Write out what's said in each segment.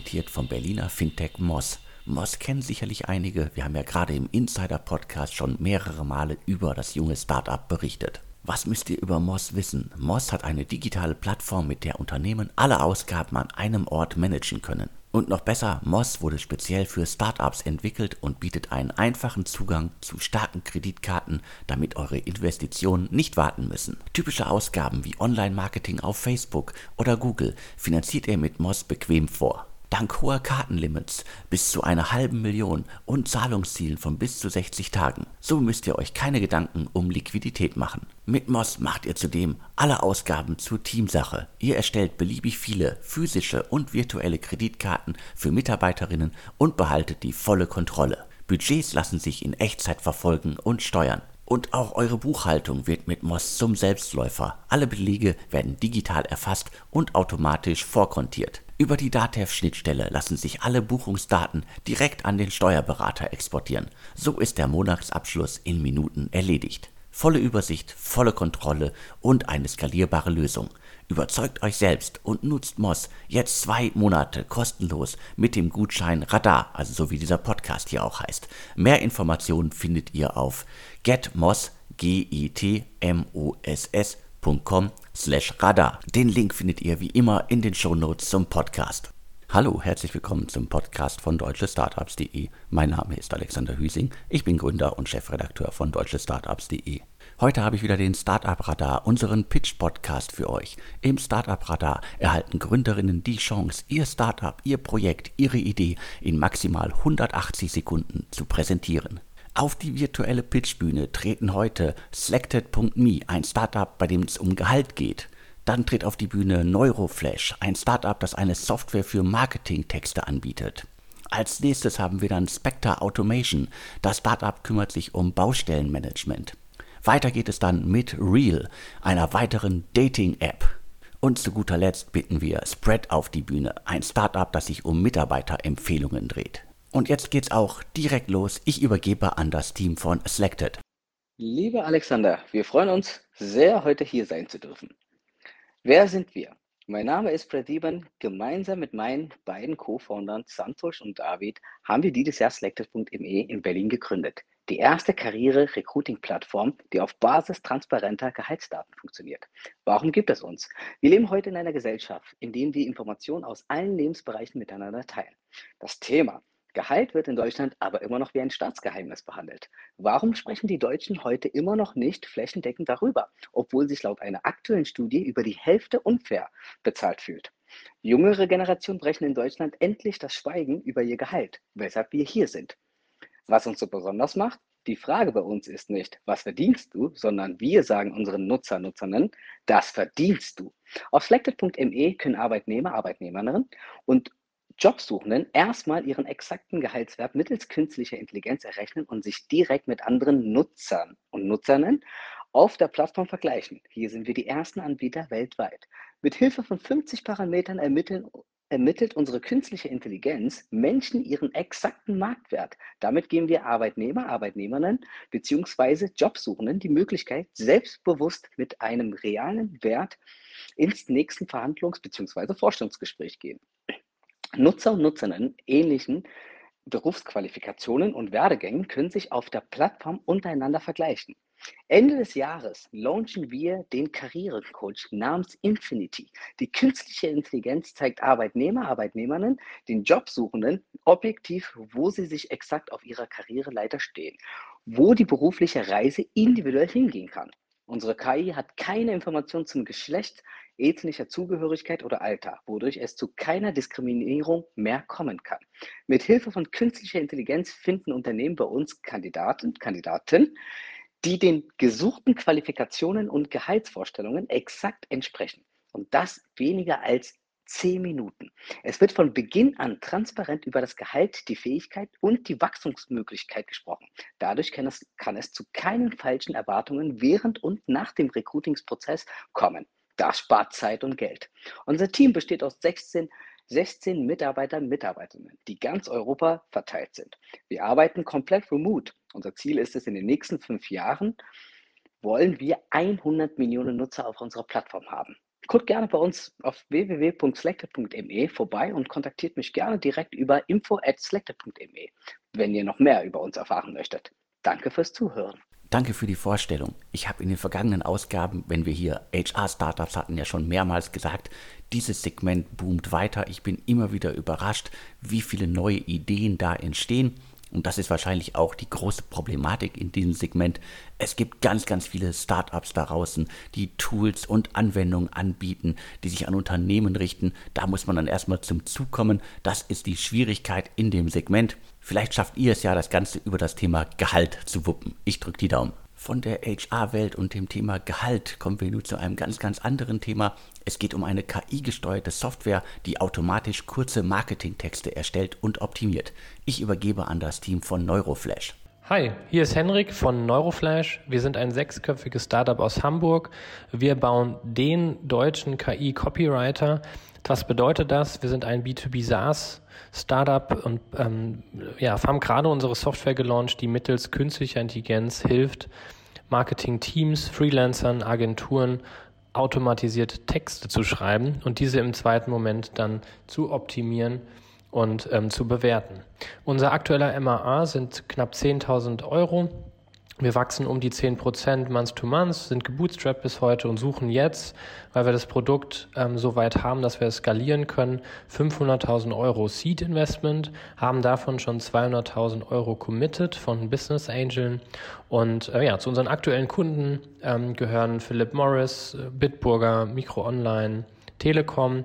präsentiert vom Berliner Fintech Moss. Moss kennen sicherlich einige. Wir haben ja gerade im Insider-Podcast schon mehrere Male über das junge Startup berichtet. Was müsst ihr über Moss wissen? Moss hat eine digitale Plattform, mit der Unternehmen alle Ausgaben an einem Ort managen können. Und noch besser, Moss wurde speziell für Startups entwickelt und bietet einen einfachen Zugang zu starken Kreditkarten, damit eure Investitionen nicht warten müssen. Typische Ausgaben wie Online-Marketing auf Facebook oder Google finanziert ihr mit Moss bequem vor. Dank hoher Kartenlimits bis zu einer halben Million und Zahlungszielen von bis zu 60 Tagen. So müsst ihr euch keine Gedanken um Liquidität machen. Mit Moss macht ihr zudem alle Ausgaben zur Teamsache. Ihr erstellt beliebig viele physische und virtuelle Kreditkarten für Mitarbeiterinnen und behaltet die volle Kontrolle. Budgets lassen sich in Echtzeit verfolgen und steuern. Und auch eure Buchhaltung wird mit Moss zum Selbstläufer. Alle Belege werden digital erfasst und automatisch vorkontiert. Über die DATEV-Schnittstelle lassen sich alle Buchungsdaten direkt an den Steuerberater exportieren. So ist der Monatsabschluss in Minuten erledigt. Volle Übersicht, volle Kontrolle und eine skalierbare Lösung. Überzeugt euch selbst und nutzt Moss jetzt zwei Monate kostenlos mit dem Gutschein Radar, also so wie dieser Podcast hier auch heißt. Mehr Informationen findet ihr auf getmoss, slash radar. Den Link findet ihr wie immer in den Shownotes zum Podcast. Hallo, herzlich willkommen zum Podcast von deutschestartups.de. Mein Name ist Alexander Hüsing, ich bin Gründer und Chefredakteur von deutschestartups.de. Heute habe ich wieder den Startup Radar, unseren Pitch-Podcast für euch. Im Startup Radar erhalten Gründerinnen die Chance, ihr Startup, ihr Projekt, ihre Idee in maximal 180 Sekunden zu präsentieren. Auf die virtuelle Pitchbühne treten heute Selected.me, ein Startup, bei dem es um Gehalt geht. Dann tritt auf die Bühne Neuroflash, ein Startup, das eine Software für Marketingtexte anbietet. Als nächstes haben wir dann Spectre Automation. Das Startup kümmert sich um Baustellenmanagement. Weiter geht es dann mit Real, einer weiteren Dating-App. Und zu guter Letzt bitten wir Spread auf die Bühne, ein Startup, das sich um Mitarbeiterempfehlungen dreht. Und jetzt geht's auch direkt los. Ich übergebe an das Team von Selected. Lieber Alexander, wir freuen uns sehr, heute hier sein zu dürfen. Wer sind wir? Mein Name ist Pradiban. Gemeinsam mit meinen beiden Co-Foundern Santosh und David haben wir dieses Jahr Selected.me in Berlin gegründet. Die erste Karriere-Recruiting-Plattform, die auf Basis transparenter Gehaltsdaten funktioniert. Warum gibt es uns? Wir leben heute in einer Gesellschaft, in der wir Informationen aus allen Lebensbereichen miteinander teilen. Das Thema Gehalt wird in Deutschland aber immer noch wie ein Staatsgeheimnis behandelt. Warum sprechen die Deutschen heute immer noch nicht flächendeckend darüber, obwohl sich laut einer aktuellen Studie über die Hälfte unfair bezahlt fühlt? Jüngere Generationen brechen in Deutschland endlich das Schweigen über ihr Gehalt, weshalb wir hier sind. Was uns so besonders macht? Die Frage bei uns ist nicht, was verdienst du, sondern wir sagen unseren Nutzer, Nutzerinnen, das verdienst du. Auf selected.me können Arbeitnehmer, Arbeitnehmerinnen und Jobsuchenden erstmal ihren exakten Gehaltswert mittels künstlicher Intelligenz errechnen und sich direkt mit anderen Nutzern und Nutzerinnen auf der Plattform vergleichen. Hier sind wir die ersten Anbieter weltweit. Mit Hilfe von 50 Parametern ermitteln, ermittelt unsere künstliche Intelligenz Menschen ihren exakten Marktwert. Damit geben wir Arbeitnehmer, Arbeitnehmerinnen bzw. Jobsuchenden die Möglichkeit, selbstbewusst mit einem realen Wert ins nächste Verhandlungs- bzw. Vorstellungsgespräch gehen. Nutzer und Nutzerinnen ähnlichen Berufsqualifikationen und Werdegängen können sich auf der Plattform untereinander vergleichen. Ende des Jahres launchen wir den Karrierecoach namens Infinity. Die künstliche Intelligenz zeigt Arbeitnehmer, Arbeitnehmerinnen, den Jobsuchenden objektiv, wo sie sich exakt auf ihrer Karriereleiter stehen, wo die berufliche Reise individuell hingehen kann. Unsere KI hat keine Informationen zum Geschlecht, ethnischer Zugehörigkeit oder Alter, wodurch es zu keiner Diskriminierung mehr kommen kann. Mit Hilfe von künstlicher Intelligenz finden Unternehmen bei uns Kandidaten, Kandidaten, die den gesuchten Qualifikationen und Gehaltsvorstellungen exakt entsprechen. Und das weniger als zehn Minuten. Es wird von Beginn an transparent über das Gehalt, die Fähigkeit und die Wachstumsmöglichkeit gesprochen. Dadurch kann es, kann es zu keinen falschen Erwartungen während und nach dem Recruitingsprozess kommen. Das spart Zeit und Geld. Unser Team besteht aus 16 16 Mitarbeitern, Mitarbeiterinnen, die ganz Europa verteilt sind. Wir arbeiten komplett remote. Unser Ziel ist es, in den nächsten fünf Jahren wollen wir 100 Millionen Nutzer auf unserer Plattform haben. Guckt gerne bei uns auf www.selected.me vorbei und kontaktiert mich gerne direkt über info@selected.me, wenn ihr noch mehr über uns erfahren möchtet. Danke fürs Zuhören. Danke für die Vorstellung. Ich habe in den vergangenen Ausgaben, wenn wir hier HR-Startups hatten, ja schon mehrmals gesagt, dieses Segment boomt weiter. Ich bin immer wieder überrascht, wie viele neue Ideen da entstehen. Und das ist wahrscheinlich auch die große Problematik in diesem Segment. Es gibt ganz, ganz viele Startups da draußen, die Tools und Anwendungen anbieten, die sich an Unternehmen richten. Da muss man dann erstmal zum Zug kommen. Das ist die Schwierigkeit in dem Segment. Vielleicht schafft ihr es ja, das Ganze über das Thema Gehalt zu wuppen. Ich drücke die Daumen. Von der HR-Welt und dem Thema Gehalt kommen wir nun zu einem ganz, ganz anderen Thema. Es geht um eine KI-gesteuerte Software, die automatisch kurze Marketingtexte erstellt und optimiert. Ich übergebe an das Team von Neuroflash. Hi, hier ist Henrik von Neuroflash. Wir sind ein sechsköpfiges Startup aus Hamburg. Wir bauen den deutschen KI-Copywriter. Was bedeutet das? Wir sind ein B2B SaaS Startup und ähm, ja, haben gerade unsere Software gelauncht, die mittels künstlicher Intelligenz hilft, Marketing-Teams, Freelancern, Agenturen automatisiert Texte zu schreiben und diese im zweiten Moment dann zu optimieren und ähm, zu bewerten. Unser aktueller MAA sind knapp 10.000 Euro wir wachsen um die 10% month to month, sind gebootstrapped bis heute und suchen jetzt, weil wir das Produkt ähm, so weit haben, dass wir es skalieren können, 500.000 Euro Seed Investment, haben davon schon 200.000 Euro committed von Business Angeln und äh, ja, zu unseren aktuellen Kunden ähm, gehören Philip Morris, Bitburger, Micro Online, Telekom.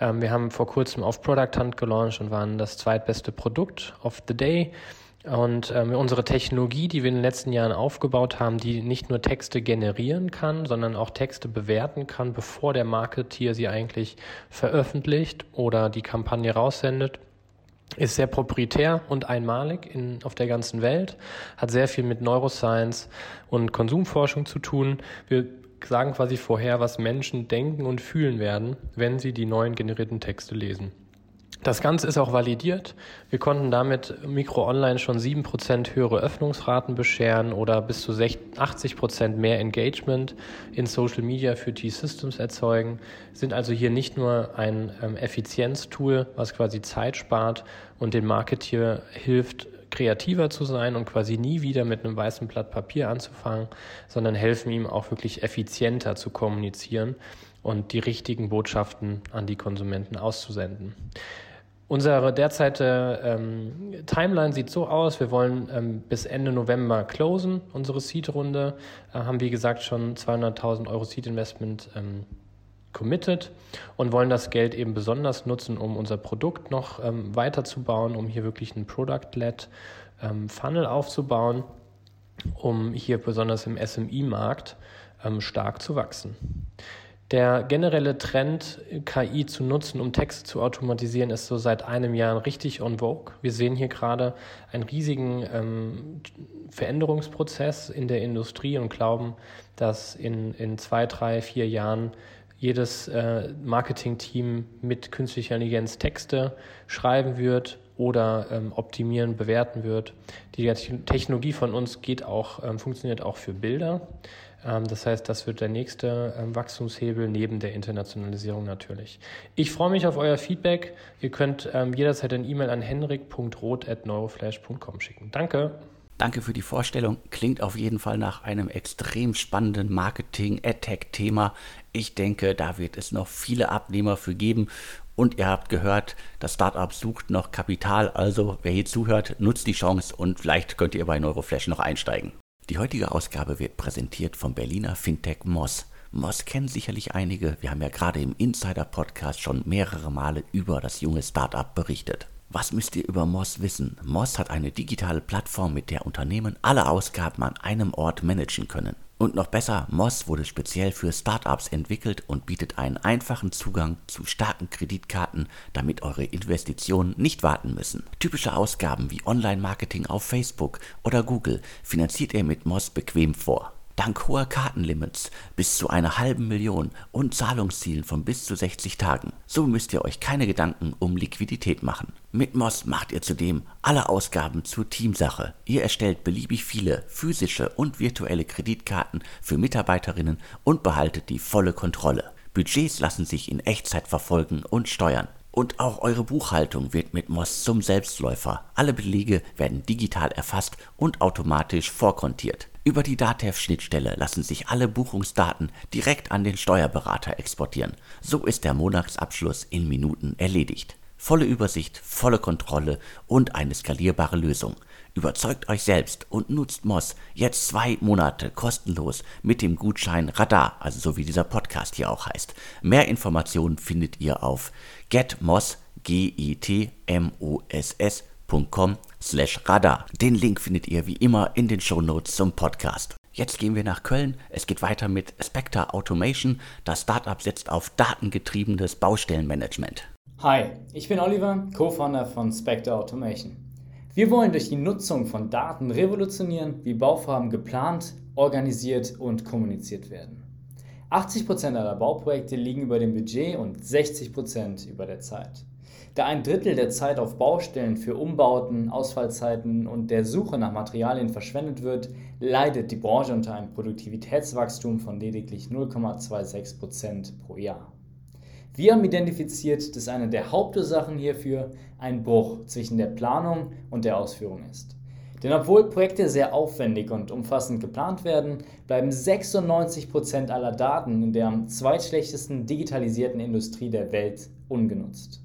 Ähm, wir haben vor kurzem auf Product Hunt gelauncht und waren das zweitbeste Produkt of the Day. Und ähm, unsere Technologie, die wir in den letzten Jahren aufgebaut haben, die nicht nur Texte generieren kann, sondern auch Texte bewerten kann, bevor der Marketeer sie eigentlich veröffentlicht oder die Kampagne raussendet, ist sehr proprietär und einmalig in, auf der ganzen Welt, hat sehr viel mit Neuroscience und Konsumforschung zu tun. Wir sagen quasi vorher, was Menschen denken und fühlen werden, wenn sie die neuen generierten Texte lesen. Das Ganze ist auch validiert. Wir konnten damit Mikro Online schon 7% höhere Öffnungsraten bescheren oder bis zu 80% mehr Engagement in Social Media für T-Systems erzeugen, sind also hier nicht nur ein ähm, Effizienztool, was quasi Zeit spart und den Marketeer hilft, kreativer zu sein und quasi nie wieder mit einem weißen Blatt Papier anzufangen, sondern helfen ihm auch wirklich effizienter zu kommunizieren und die richtigen Botschaften an die Konsumenten auszusenden. Unsere derzeitige ähm, Timeline sieht so aus, wir wollen ähm, bis Ende November closen, unsere Seed-Runde, äh, haben wie gesagt schon 200.000 Euro Seed-Investment ähm, committed und wollen das Geld eben besonders nutzen, um unser Produkt noch ähm, weiterzubauen, um hier wirklich einen Product-led ähm, Funnel aufzubauen, um hier besonders im SMI-Markt ähm, stark zu wachsen. Der generelle Trend, KI zu nutzen, um Texte zu automatisieren, ist so seit einem Jahr richtig on vogue. Wir sehen hier gerade einen riesigen ähm, Veränderungsprozess in der Industrie und glauben, dass in, in zwei, drei, vier Jahren jedes äh, Marketing-Team mit künstlicher Intelligenz Texte schreiben wird oder ähm, optimieren, bewerten wird. Die Technologie von uns geht auch, ähm, funktioniert auch für Bilder. Ähm, das heißt, das wird der nächste ähm, Wachstumshebel neben der Internationalisierung natürlich. Ich freue mich auf euer Feedback. Ihr könnt ähm, jederzeit eine E-Mail an henrik.roth.neuroflash.com schicken. Danke. Danke für die Vorstellung. Klingt auf jeden Fall nach einem extrem spannenden Marketing-Attack-Thema. Ich denke, da wird es noch viele Abnehmer für geben. Und ihr habt gehört, das Startup sucht noch Kapital. Also, wer hier zuhört, nutzt die Chance und vielleicht könnt ihr bei Neuroflash noch einsteigen. Die heutige Ausgabe wird präsentiert vom Berliner Fintech Moss. Moss kennen sicherlich einige. Wir haben ja gerade im Insider-Podcast schon mehrere Male über das junge Startup berichtet. Was müsst ihr über Moss wissen? Moss hat eine digitale Plattform, mit der Unternehmen alle Ausgaben an einem Ort managen können. Und noch besser, Moss wurde speziell für Startups entwickelt und bietet einen einfachen Zugang zu starken Kreditkarten, damit eure Investitionen nicht warten müssen. Typische Ausgaben wie Online-Marketing auf Facebook oder Google finanziert ihr mit Moss bequem vor. Dank hoher Kartenlimits bis zu einer halben Million und Zahlungszielen von bis zu 60 Tagen. So müsst ihr euch keine Gedanken um Liquidität machen. Mit Moss macht ihr zudem alle Ausgaben zur Teamsache. Ihr erstellt beliebig viele physische und virtuelle Kreditkarten für Mitarbeiterinnen und behaltet die volle Kontrolle. Budgets lassen sich in Echtzeit verfolgen und steuern. Und auch eure Buchhaltung wird mit Moss zum Selbstläufer. Alle Belege werden digital erfasst und automatisch vorkontiert. Über die DATEV-Schnittstelle lassen sich alle Buchungsdaten direkt an den Steuerberater exportieren. So ist der Monatsabschluss in Minuten erledigt. Volle Übersicht, volle Kontrolle und eine skalierbare Lösung. Überzeugt euch selbst und nutzt Moss jetzt zwei Monate kostenlos mit dem Gutschein Radar, also so wie dieser Podcast hier auch heißt. Mehr Informationen findet ihr auf getmoss, G-I-T-M-O-S-S.com slash radar. Den Link findet ihr wie immer in den Shownotes zum Podcast. Jetzt gehen wir nach Köln. Es geht weiter mit Spectre Automation. Das Startup setzt auf datengetriebenes Baustellenmanagement. Hi, ich bin Oliver, Co-Founder von Spectre Automation. Wir wollen durch die Nutzung von Daten revolutionieren, wie Bauvorhaben geplant, organisiert und kommuniziert werden. 80% aller Bauprojekte liegen über dem Budget und 60% über der Zeit. Da ein Drittel der Zeit auf Baustellen für Umbauten, Ausfallzeiten und der Suche nach Materialien verschwendet wird, leidet die Branche unter einem Produktivitätswachstum von lediglich 0,26% pro Jahr. Wir haben identifiziert, dass eine der Hauptursachen hierfür ein Bruch zwischen der Planung und der Ausführung ist. Denn obwohl Projekte sehr aufwendig und umfassend geplant werden, bleiben 96% aller Daten in der am zweitschlechtesten digitalisierten Industrie der Welt ungenutzt.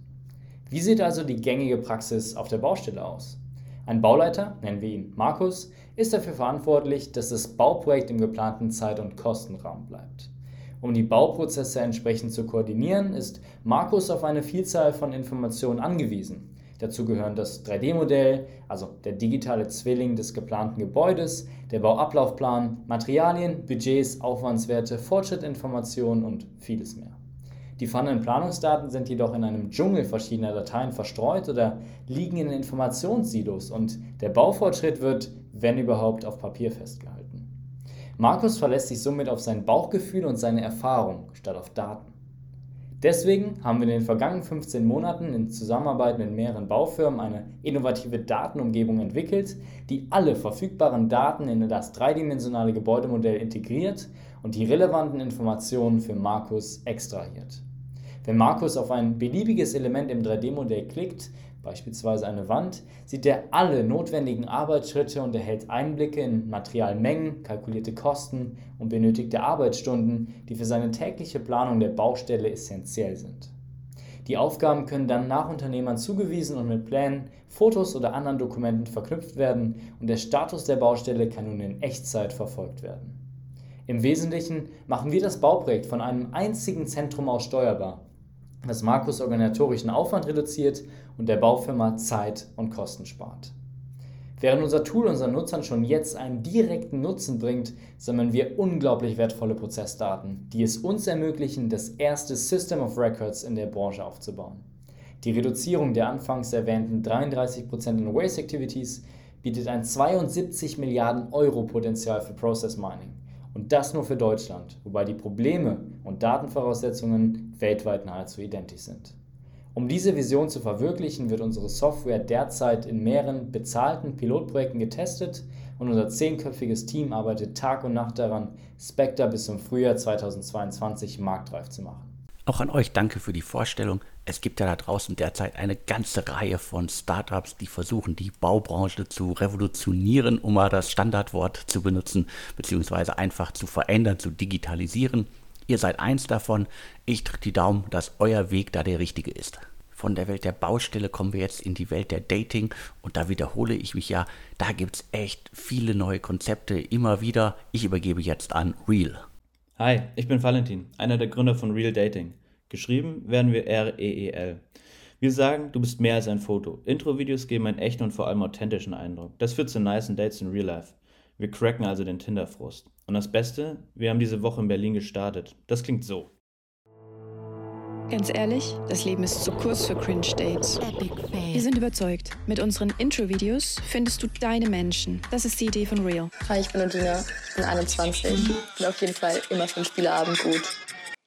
Wie sieht also die gängige Praxis auf der Baustelle aus? Ein Bauleiter, nennen wir ihn Markus, ist dafür verantwortlich, dass das Bauprojekt im geplanten Zeit- und Kostenrahmen bleibt. Um die Bauprozesse entsprechend zu koordinieren, ist Markus auf eine Vielzahl von Informationen angewiesen. Dazu gehören das 3D-Modell, also der digitale Zwilling des geplanten Gebäudes, der Bauablaufplan, Materialien, Budgets, Aufwandswerte, Fortschrittinformationen und vieles mehr. Die vorhandenen Planungsdaten sind jedoch in einem Dschungel verschiedener Dateien verstreut oder liegen in Informationssilos und der Baufortschritt wird, wenn überhaupt, auf Papier festgehalten. Markus verlässt sich somit auf sein Bauchgefühl und seine Erfahrung statt auf Daten. Deswegen haben wir in den vergangenen 15 Monaten in Zusammenarbeit mit mehreren Baufirmen eine innovative Datenumgebung entwickelt, die alle verfügbaren Daten in das dreidimensionale Gebäudemodell integriert und die relevanten Informationen für Markus extrahiert. Wenn Markus auf ein beliebiges Element im 3D-Modell klickt, beispielsweise eine Wand, sieht er alle notwendigen Arbeitsschritte und erhält Einblicke in Materialmengen, kalkulierte Kosten und benötigte Arbeitsstunden, die für seine tägliche Planung der Baustelle essentiell sind. Die Aufgaben können dann nach Unternehmern zugewiesen und mit Plänen, Fotos oder anderen Dokumenten verknüpft werden und der Status der Baustelle kann nun in Echtzeit verfolgt werden. Im Wesentlichen machen wir das Bauprojekt von einem einzigen Zentrum aus steuerbar was Markus organisatorischen Aufwand reduziert und der Baufirma Zeit und Kosten spart. Während unser Tool unseren Nutzern schon jetzt einen direkten Nutzen bringt, sammeln wir unglaublich wertvolle Prozessdaten, die es uns ermöglichen, das erste System of Records in der Branche aufzubauen. Die Reduzierung der anfangs erwähnten 33% in Waste Activities bietet ein 72 Milliarden Euro Potenzial für Process Mining. Und das nur für Deutschland, wobei die Probleme und Datenvoraussetzungen weltweit nahezu identisch sind. Um diese Vision zu verwirklichen, wird unsere Software derzeit in mehreren bezahlten Pilotprojekten getestet und unser zehnköpfiges Team arbeitet Tag und Nacht daran, Spectre bis zum Frühjahr 2022 marktreif zu machen. Auch an euch danke für die Vorstellung. Es gibt ja da draußen derzeit eine ganze Reihe von Startups, die versuchen, die Baubranche zu revolutionieren, um mal das Standardwort zu benutzen, beziehungsweise einfach zu verändern, zu digitalisieren. Ihr seid eins davon. Ich drücke die Daumen, dass euer Weg da der richtige ist. Von der Welt der Baustelle kommen wir jetzt in die Welt der Dating und da wiederhole ich mich ja, da gibt es echt viele neue Konzepte immer wieder. Ich übergebe jetzt an Real. Hi, ich bin Valentin, einer der Gründer von Real Dating. Geschrieben werden wir R-E-E-L. Wir sagen, du bist mehr als ein Foto. Intro-Videos geben einen echten und vor allem authentischen Eindruck. Das führt zu nice Dates in Real Life. Wir cracken also den Tinder-Frust. Und das Beste, wir haben diese Woche in Berlin gestartet. Das klingt so. Ganz ehrlich, das Leben ist zu kurz für Cringe-Dates. Wir sind überzeugt, mit unseren Intro-Videos findest du deine Menschen. Das ist die Idee von Real. Hi, ich bin Odina, ich bin 21. Bin auf jeden Fall immer für einen Spieleabend gut.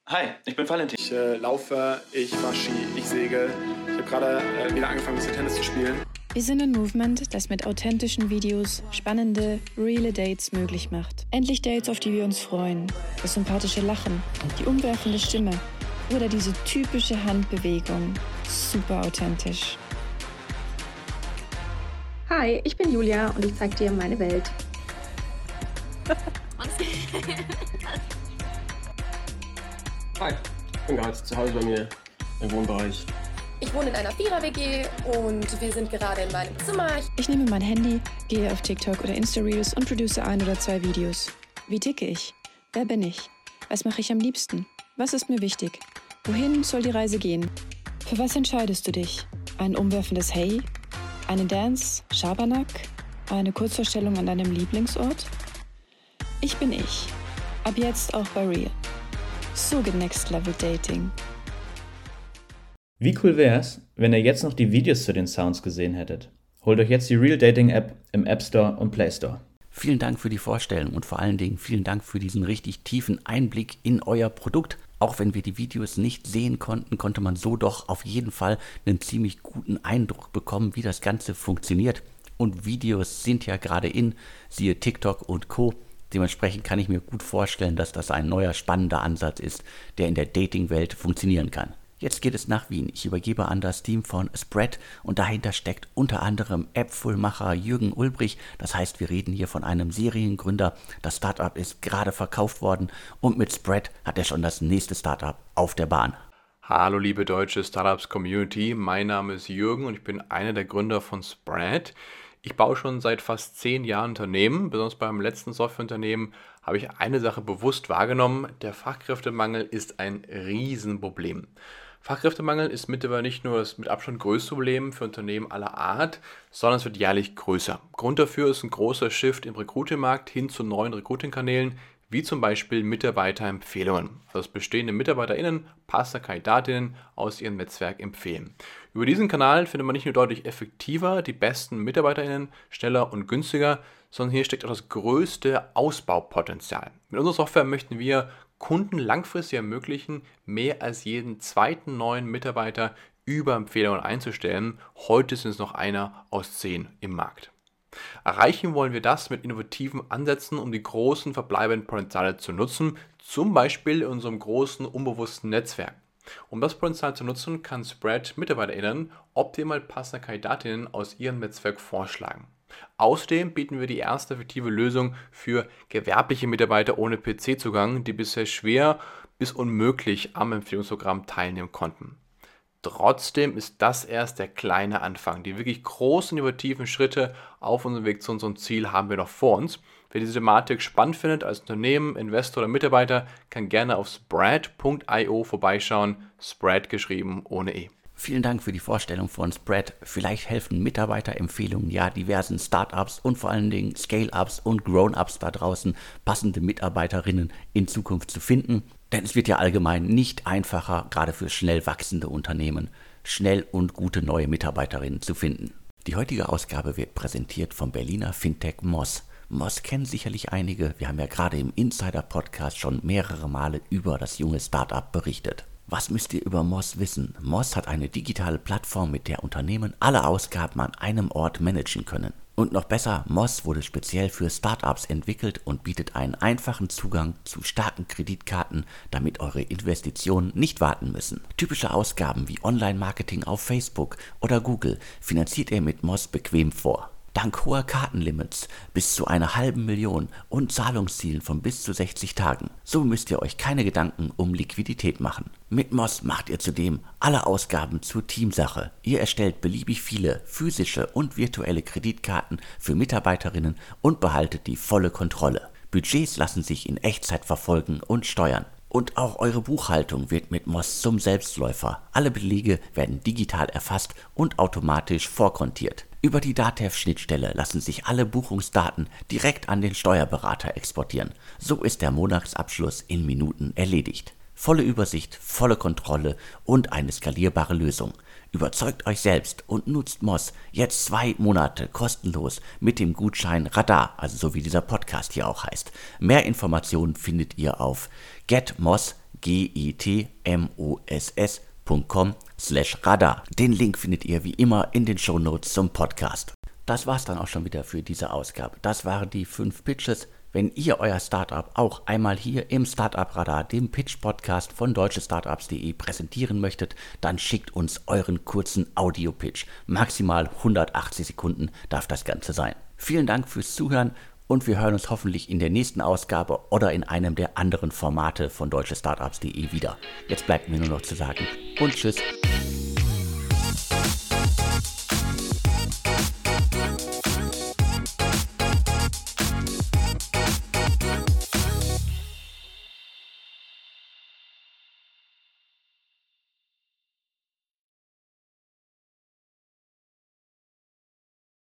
Hi, ich bin Valentin. Ich äh, laufe, ich fahre Ski, ich segel. Ich habe gerade äh, wieder angefangen, ein bisschen Tennis zu spielen. Wir sind ein Movement, das mit authentischen Videos spannende, reale Dates möglich macht. Endlich Dates, auf die wir uns freuen. Das sympathische Lachen, die umwerfende Stimme oder diese typische Handbewegung. Super authentisch. Hi, ich bin Julia und ich zeige dir meine Welt. Hi, ich bin gerade zu Hause bei mir im Wohnbereich. Ich wohne in einer Vierer-WG und wir sind gerade in meinem Zimmer. Ich nehme mein Handy, gehe auf TikTok oder Insta-Reels und produce ein oder zwei Videos. Wie ticke ich? Wer bin ich? Was mache ich am liebsten? Was ist mir wichtig? Wohin soll die Reise gehen? Für was entscheidest du dich? Ein umwerfendes Hey? Einen Dance? Schabernack? Eine Kurzvorstellung an deinem Lieblingsort? Ich bin ich. Ab jetzt auch bei Real. So geht Next Level Dating. Wie cool wär's, wenn ihr jetzt noch die Videos zu den Sounds gesehen hättet? Holt euch jetzt die Real Dating App im App Store und Play Store. Vielen Dank für die Vorstellung und vor allen Dingen vielen Dank für diesen richtig tiefen Einblick in euer Produkt. Auch wenn wir die Videos nicht sehen konnten, konnte man so doch auf jeden Fall einen ziemlich guten Eindruck bekommen, wie das Ganze funktioniert. Und Videos sind ja gerade in, siehe TikTok und Co. Dementsprechend kann ich mir gut vorstellen, dass das ein neuer spannender Ansatz ist, der in der Dating-Welt funktionieren kann. Jetzt geht es nach Wien. Ich übergebe an das Team von Spread und dahinter steckt unter anderem Appful-Macher Jürgen Ulbrich. Das heißt, wir reden hier von einem Seriengründer. Das Startup ist gerade verkauft worden und mit Spread hat er schon das nächste Startup auf der Bahn. Hallo liebe deutsche Startups Community, mein Name ist Jürgen und ich bin einer der Gründer von Spread. Ich baue schon seit fast zehn Jahren Unternehmen, besonders beim letzten Softwareunternehmen habe ich eine Sache bewusst wahrgenommen, der Fachkräftemangel ist ein Riesenproblem. Fachkräftemangel ist mittlerweile nicht nur das mit Abstand größte Problem für Unternehmen aller Art, sondern es wird jährlich größer. Grund dafür ist ein großer Shift im Recruiting-Markt hin zu neuen Recruiting-Kanälen, wie zum Beispiel Mitarbeiterempfehlungen. Also bestehende MitarbeiterInnen passende Kandidatinnen aus ihrem Netzwerk empfehlen. Über diesen Kanal findet man nicht nur deutlich effektiver die besten MitarbeiterInnen, schneller und günstiger, sondern hier steckt auch das größte Ausbaupotenzial. Mit unserer Software möchten wir Kunden langfristig ermöglichen, mehr als jeden zweiten neuen Mitarbeiter über Empfehlungen einzustellen. Heute sind es noch einer aus zehn im Markt. Erreichen wollen wir das mit innovativen Ansätzen, um die großen verbleibenden Potenziale zu nutzen, zum Beispiel in unserem großen unbewussten Netzwerk. Um das Potenzial zu nutzen, kann Spread MitarbeiterInnen optimal passende Kandidatinnen aus ihrem Netzwerk vorschlagen. Außerdem bieten wir die erste effektive Lösung für gewerbliche Mitarbeiter ohne PC-Zugang, die bisher schwer bis unmöglich am Empfehlungsprogramm teilnehmen konnten. Trotzdem ist das erst der kleine Anfang. Die wirklich großen innovativen Schritte auf unserem Weg zu unserem Ziel haben wir noch vor uns. Wer diese Thematik spannend findet als Unternehmen, Investor oder Mitarbeiter, kann gerne auf spread.io vorbeischauen. Spread geschrieben ohne E. Vielen Dank für die Vorstellung von Spread. Vielleicht helfen Mitarbeiterempfehlungen ja diversen Startups und vor allen Dingen Scale-Ups und Grown-Ups da draußen, passende Mitarbeiterinnen in Zukunft zu finden. Denn es wird ja allgemein nicht einfacher, gerade für schnell wachsende Unternehmen, schnell und gute neue Mitarbeiterinnen zu finden. Die heutige Ausgabe wird präsentiert vom Berliner Fintech Moss. Moss kennen sicherlich einige. Wir haben ja gerade im Insider-Podcast schon mehrere Male über das junge Startup berichtet. Was müsst ihr über Moss wissen? Moss hat eine digitale Plattform, mit der Unternehmen alle Ausgaben an einem Ort managen können. Und noch besser, Moss wurde speziell für Startups entwickelt und bietet einen einfachen Zugang zu starken Kreditkarten, damit eure Investitionen nicht warten müssen. Typische Ausgaben wie Online-Marketing auf Facebook oder Google finanziert ihr mit Moss bequem vor. Dank hoher Kartenlimits bis zu einer halben Million und Zahlungszielen von bis zu 60 Tagen. So müsst ihr euch keine Gedanken um Liquidität machen. Mit Moss macht ihr zudem alle Ausgaben zur Teamsache. Ihr erstellt beliebig viele physische und virtuelle Kreditkarten für Mitarbeiterinnen und behaltet die volle Kontrolle. Budgets lassen sich in Echtzeit verfolgen und steuern. Und auch eure Buchhaltung wird mit Moss zum Selbstläufer. Alle Belege werden digital erfasst und automatisch vorkontiert. Über die DATEV-Schnittstelle lassen sich alle Buchungsdaten direkt an den Steuerberater exportieren. So ist der Monatsabschluss in Minuten erledigt. Volle Übersicht, volle Kontrolle und eine skalierbare Lösung. Überzeugt euch selbst und nutzt Moss jetzt zwei Monate kostenlos mit dem Gutschein Radar, also so wie dieser Podcast hier auch heißt. Mehr Informationen findet ihr auf getmoss, patreon.com slash radar. Den Link findet ihr wie immer in den Shownotes zum Podcast. Das war's dann auch schon wieder für diese Ausgabe. Das waren die fünf Pitches. Wenn ihr euer Startup auch einmal hier im Startup Radar, dem Pitch Podcast von deutschestartups.de präsentieren möchtet, dann schickt uns euren kurzen Audio Pitch. Maximal 180 Sekunden darf das Ganze sein. Vielen Dank fürs Zuhören und wir hören uns hoffentlich in der nächsten Ausgabe oder in einem der anderen Formate von deutschestartups.de wieder. Jetzt bleibt mir nur noch zu sagen und tschüss.